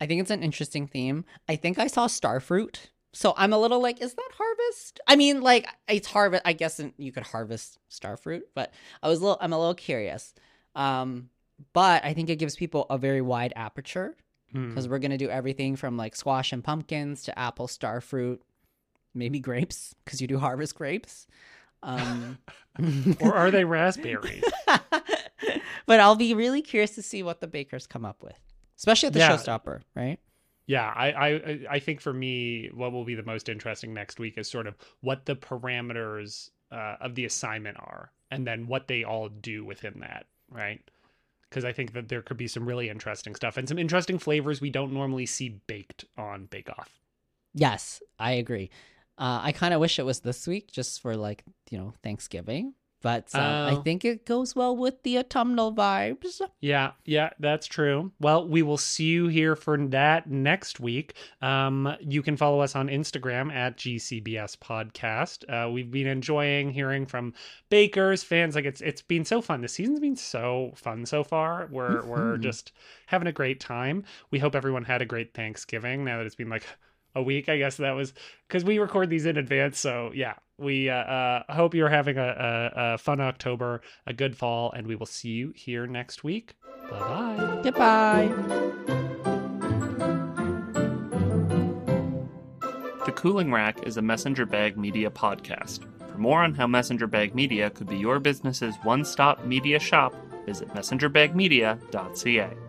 i think it's an interesting theme. I think i saw starfruit. So i'm a little like is that harvest? I mean like it's harvest i guess you could harvest starfruit but i was a little i'm a little curious. Um but i think it gives people a very wide aperture Hmm. because we're gonna do everything from like squash and pumpkins to apple starfruit maybe grapes because you do harvest grapes. Um or are they raspberries? but I'll be really curious to see what the bakers come up with, especially at the Yeah. showstopper, right? Yeah, I, I I think for me, what will be the most interesting next week is sort of what the parameters uh, of the assignment are, and then what they all do within that, right? because I think that there could be some really interesting stuff and some interesting flavors we don't normally see baked on Bake Off. Yes, I agree. Uh, I kind of wish it was this week just for like, you know, Thanksgiving. But uh, I Oh. think it goes well with the autumnal vibes. Yeah, yeah, that's true. Well, we will see you here for that next week. Um, you can follow us on Instagram at GCBS Podcast. Uh, we've been enjoying hearing from bakers, fans. Like it's it's been so fun. The season's been so fun so far. We're we're Mhm. just having a great time. We hope everyone had a great Thanksgiving. Now that it's been like a week, I guess that was because we record these in advance. So yeah, we uh, uh, hope you're having a, a, a fun October, a good fall, and we will see you here next week. Bye bye. Goodbye. The Cooling Rack is a Messenger Bag Media podcast. For more on how Messenger Bag Media could be your business's one stop media shop, visit messengerbagmedia.ca.